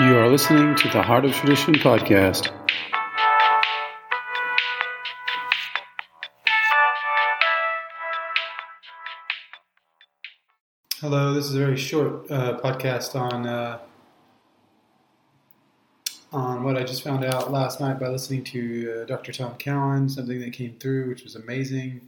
You are listening to the Heart of Tradition podcast. Hello, this is a very short uh, podcast on uh, on what I just found out last night by listening to uh, Dr. Tom Cowan, something that came through which was amazing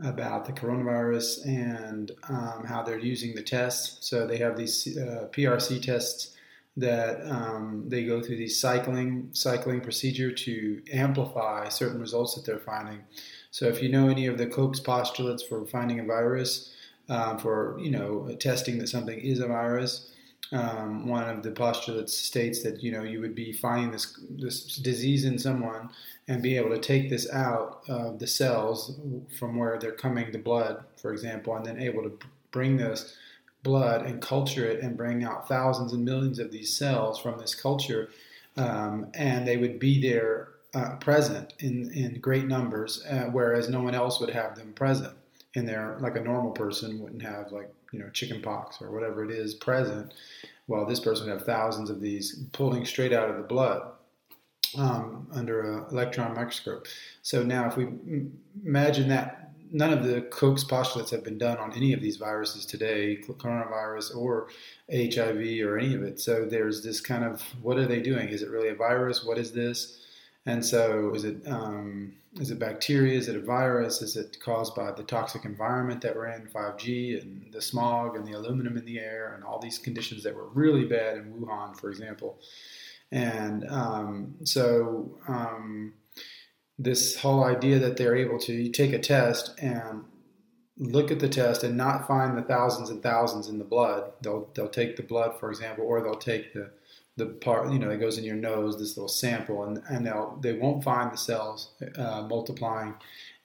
about the coronavirus and um, how they're using the tests. So they have these uh, PRC tests that um, they go through these cycling cycling procedure to amplify certain results that they're finding. So if you know any of the Koch's postulates for finding a virus, um, for you know testing that something is a virus, um, one of the postulates states that you know you would be finding this this disease in someone and be able to take this out of the cells from where they're coming, the blood, for example, and then able to bring this blood and culture it and bring out thousands and millions of these cells from this culture, um, and they would be there uh, present in, in great numbers, uh, whereas no one else would have them present in there, like a normal person wouldn't have, like, you know, chicken pox or whatever it is present. Well, this person would have thousands of these pulling straight out of the blood um, under an electron microscope. So now, if we imagine that none of the Koch's postulates have been done on any of these viruses today, coronavirus or HIV or any of it. So there's this kind of what are they doing? Is it really a virus? What is this? And so is it um, is it bacteria? Is it a virus? Is it caused by the toxic environment that we're in, 5G and the smog and the aluminum in the air and all these conditions that were really bad in Wuhan, for example? And um, so um, this whole idea that they're able to take a test and look at the test and not find the thousands and thousands in the blood. They'll they'll take the blood, for example, or they'll take the the part you know that goes in your nose, this little sample, and and they'll they won't find the cells uh, multiplying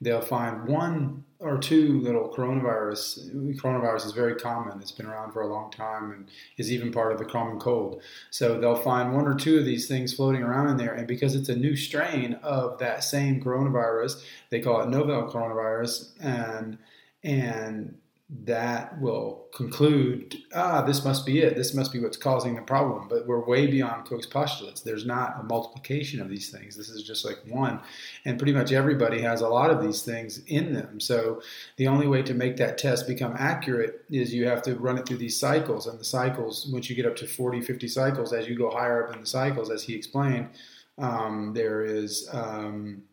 they'll find one or two little coronavirus. Coronavirus is very common. It's been around for a long time and is even part of the common cold. So they'll find one or two of these things floating around in there, and because it's a new strain of that same coronavirus, they call it novel coronavirus, and and that will conclude, ah, this must be it. This must be what's causing the problem. But we're way beyond Koch's postulates. There's not a multiplication of these things. This is just like one. And pretty much everybody has a lot of these things in them. So the only way to make that test become accurate is you have to run it through these cycles. And the cycles, once you get up to 40, 50 cycles, as you go higher up in the cycles, as he explained, um, there is. Um,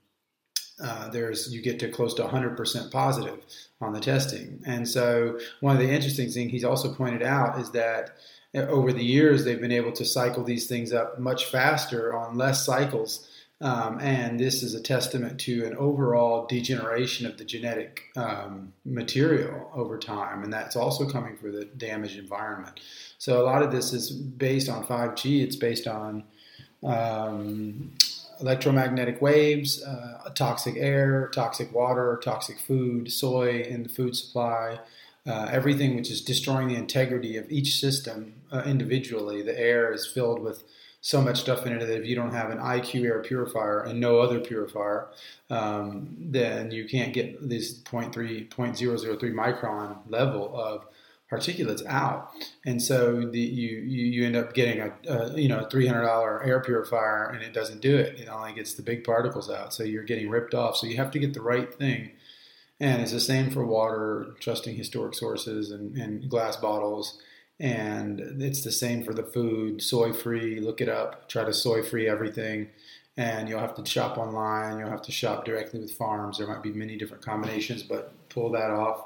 uh, there's you get to close to 100% positive on the testing. And so one of the interesting things he's also pointed out is that uh, over the years they've been able to cycle these things up much faster on less cycles. Um, and this is a testament to an overall degeneration of the genetic um, material over time, and that's also coming from the damaged environment. So a lot of this is based on 5G. It's based on um, electromagnetic waves, uh, toxic air, toxic water, toxic food, soy in the food supply, uh, everything which is destroying the integrity of each system uh, individually. The air is filled with so much stuff in it that if you don't have an IQ air purifier and no other purifier, um, then you can't get this 0.3, 0.003 micron level of particulates out, and so the, you, you, end up getting a, a you know three hundred dollar air purifier, and it doesn't do it. It only gets the big particles out, so you're getting ripped off. So you have to get the right thing, and it's the same for water, trusting historic sources and, and glass bottles. And it's the same for the food, soy free. Look it up. Try to soy free everything and you'll have to shop online. You'll have to shop directly with farms. There might be many different combinations, but pull that off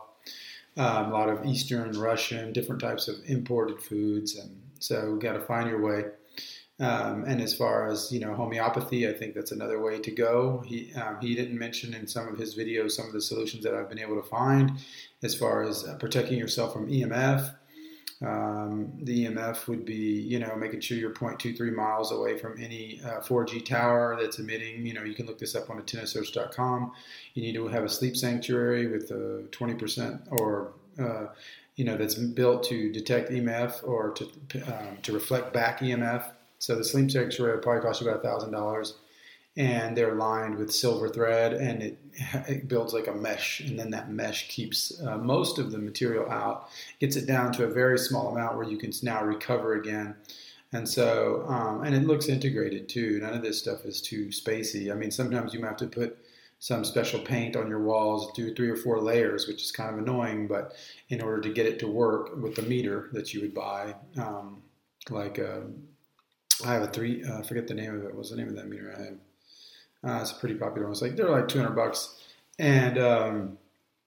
um, a lot of Eastern, Russian, different types of imported foods, and so got to find your way. Um, and as far as you know, homeopathy, I think that's another way to go. He um, he didn't mention in some of his videos some of the solutions that I've been able to find as far as uh, protecting yourself from EMF. Um, the EMF would be, you know, making sure you're 0.23 miles away from any uh, 4G tower that's emitting. You know, you can look this up on antennasearch.com. You need to have a sleep sanctuary with a 20% or, uh, you know, that's built to detect EMF or to um, to reflect back EMF. So the sleep sanctuary would probably cost you about thousand dollars and they're lined with silver thread and it, it builds like a mesh and then that mesh keeps uh, most of the material out gets it down to a very small amount where you can now recover again And so, um, and it looks integrated too. None of this stuff is too spacey. I mean, sometimes you might have to put some special paint on your walls, do three or four layers, which is kind of annoying. But in order to get it to work with the meter that you would buy, um, like uh, I have a three, uh, forget the name of it. What's the name of that meter I have? Uh, it's a pretty popular one. It's like they're like 200 bucks, and um,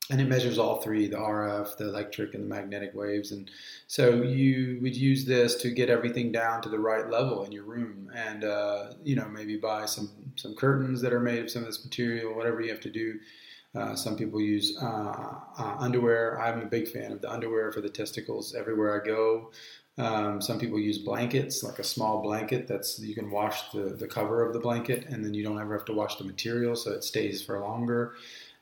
and it measures all three the RF, the electric, and the magnetic waves. And so you would use this to get everything down to the right level in your room. And, uh, you know, maybe buy some, some curtains that are made of some of this material, whatever you have to do. Uh, some people use uh, uh underwear. I'm a big fan of the underwear for the testicles everywhere I go. Um, some people use blankets, like a small blanket that's you can wash the, the cover of the blanket, and then you don't ever have to wash the material, so it stays for longer.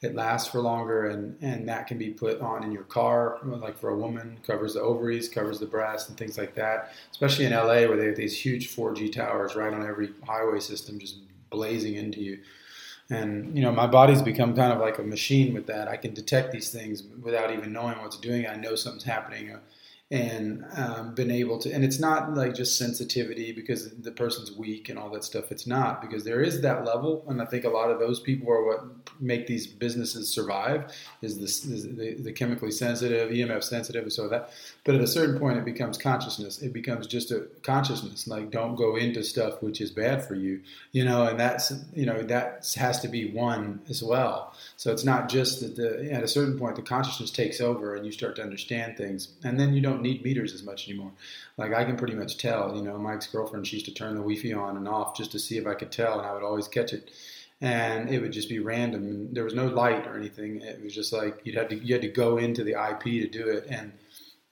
It lasts for longer and, and that can be put on in your car like for a woman covers the ovaries covers the breast and things like that. Especially in la where they have these huge 4g towers right on every highway system just blazing into you. And you know my body's become kind of like a machine with that. I can detect these things without even knowing what's doing i know something's happening and um, been able to and it's not like just sensitivity because the person's weak and all that stuff. It's not because there is that level and i think a lot of those people are what make these businesses survive is, is the, the, chemically sensitive emf sensitive and so that but at a certain point it becomes consciousness. It becomes just a consciousness like don't go into stuff which is bad for you you know and that's you know that has to be one as well. So it's not just that the at a certain point the consciousness takes over and you start to understand things and then you don't don't need meters as much anymore. Like I can pretty much tell. You know, my ex girlfriend she used to turn the Wi-Fi on and off just to see if I could tell, and I would always catch it. And it would just be random, and there was no light or anything. It was just like you'd have to you had to go into the IP to do it, and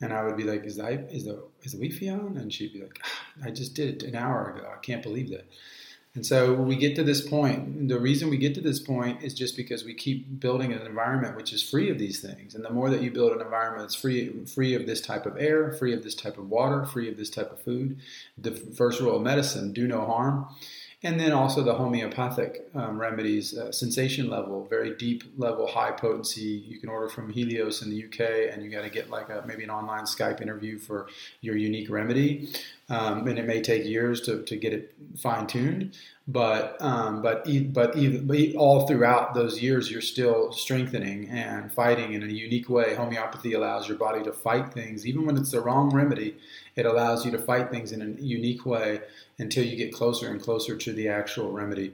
and I would be like, "Is the is the is the Wi-Fi on?" And she'd be like, "I just did it an hour ago. I can't believe that." And so we get to this point. The reason we get to this point is just because we keep building an environment which is free of these things. And the more that you build an environment that's free, free of this type of air, free of this type of water, free of this type of food, the first rule of medicine: do no harm. And then also the homeopathic um, remedies, uh, sensation level, very deep level, high potency. You can order from Helios in the UK, and you got to get like a, maybe an online Skype interview for your unique remedy. Um, and it may take years to, to get it fine tuned, but um, but but but all throughout those years, you're still strengthening and fighting in a unique way. Homeopathy allows your body to fight things, even when it's the wrong remedy. It allows you to fight things in a unique way until you get closer and closer to the actual remedy.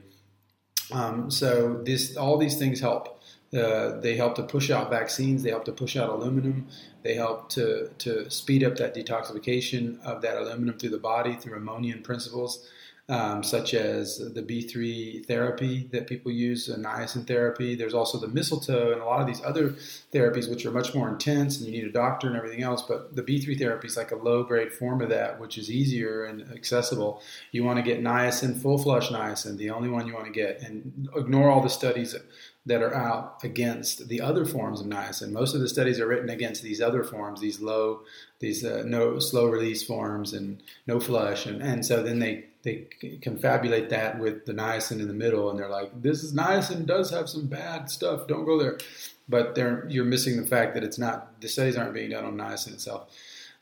Um, so this, all these things help. Uh, they help to push out vaccines. They help to push out aluminum. They help to to speed up that detoxification of that aluminum through the body through ammonium principles um, such as the B3 therapy that people use, uh, niacin therapy. There's also the mistletoe and a lot of these other therapies, which are much more intense and you need a doctor and everything else. But the B3 therapy is like a low grade form of that, which is easier and accessible. You want to get niacin, full flush niacin, the only one you want to get, and ignore all the studies that are out against the other forms of niacin. Most of the studies are written against these other forms, these low, these uh, no slow release forms and no flush, and, and so then they they confabulate that with the niacin in the middle, and they're like, "This is niacin does have some bad stuff. Don't go there." But you're missing the fact that it's not. The studies aren't being done on niacin itself.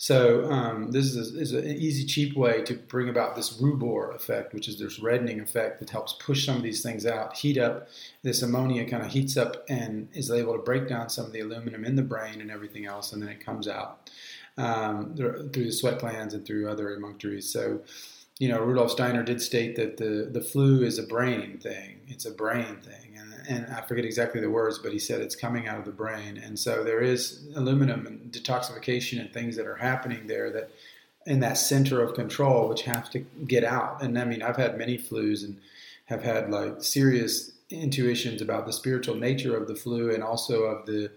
So um, this is, a, is, an easy, cheap way to bring about this rubor effect, which is this reddening effect that helps push some of these things out, heat up. This ammonia kind of heats up and is able to break down some of the aluminum in the brain and everything else, and then it comes out um, through the sweat glands and through other emunctories. So you know, Rudolf Steiner did state that the, the flu is a brain thing. It's a brain thing. And, and I forget exactly the words, but he said it's coming out of the brain. And so there is aluminum and detoxification and things that are happening there that in that center of control, which have to get out. And I mean, I've had many flus and have had like serious intuitions about the spiritual nature of the flu and also of the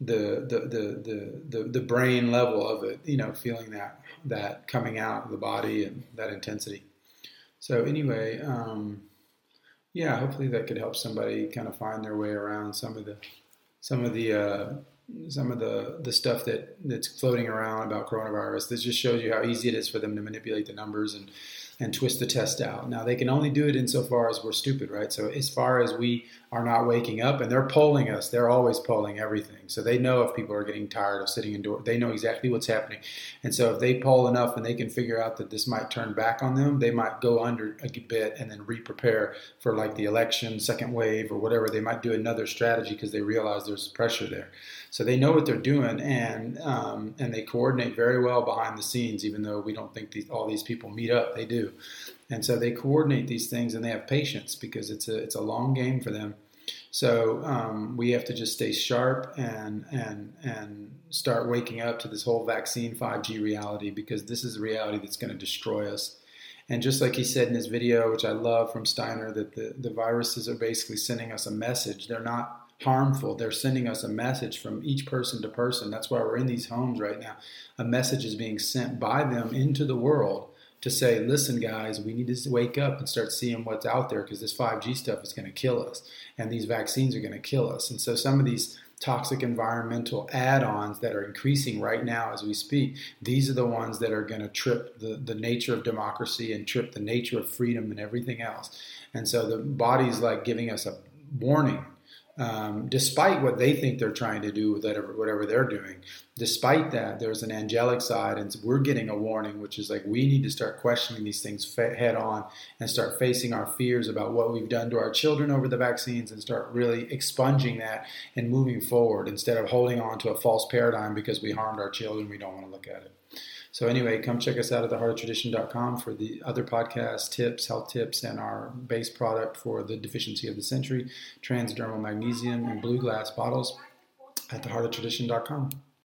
the the the the, the, the brain level of it, you know, feeling that that coming out of the body and that intensity. So anyway, um, yeah, hopefully that could help somebody kind of find their way around some of the some of the uh, some of the the stuff that that's floating around about coronavirus. This just shows you how easy it is for them to manipulate the numbers and and twist the test out. Now they can only do it insofar as we're stupid, right? So as far as we are not waking up and they're polling us, they're always polling everything. So they know if people are getting tired of sitting indoors. They know exactly what's happening. And so if they poll enough and they can figure out that this might turn back on them, they might go under a bit and then re-prepare for like the election, second wave or whatever. They might do another strategy because they realize there's pressure there. So they know what they're doing and um, and they coordinate very well behind the scenes, even though we don't think these, all these people meet up. They do. And so they coordinate these things and they have patience because it's a it's a long game for them. So um, we have to just stay sharp and and and start waking up to this whole vaccine 5G reality because this is a reality that's going to destroy us. And just like he said in his video, which I love from Steiner, that the, the viruses are basically sending us a message. They're not harmful. They're sending us a message from each person to person. That's why we're in these homes right now. A message is being sent by them into the world to say, listen, guys, we need to wake up and start seeing what's out there because this 5G stuff is going to kill us and these vaccines are going to kill us. And so some of these toxic environmental add-ons that are increasing right now as we speak these are the ones that are going to trip the, the nature of democracy and trip the nature of freedom and everything else and so the body's like giving us a warning um, despite what they think they're trying to do with whatever, whatever they're doing. Despite that, there's an angelic side, and we're getting a warning, which is like we need to start questioning these things head on and start facing our fears about what we've done to our children over the vaccines and start really expunging that and moving forward instead of holding on to a false paradigm because we harmed our children. We don't want to look at it. So anyway, come check us out at theheartoftradition.com for the other podcast tips, health tips, and our base product for the deficiency of the century, transdermal magnesium and blue glass bottles at theheartoftradition.com.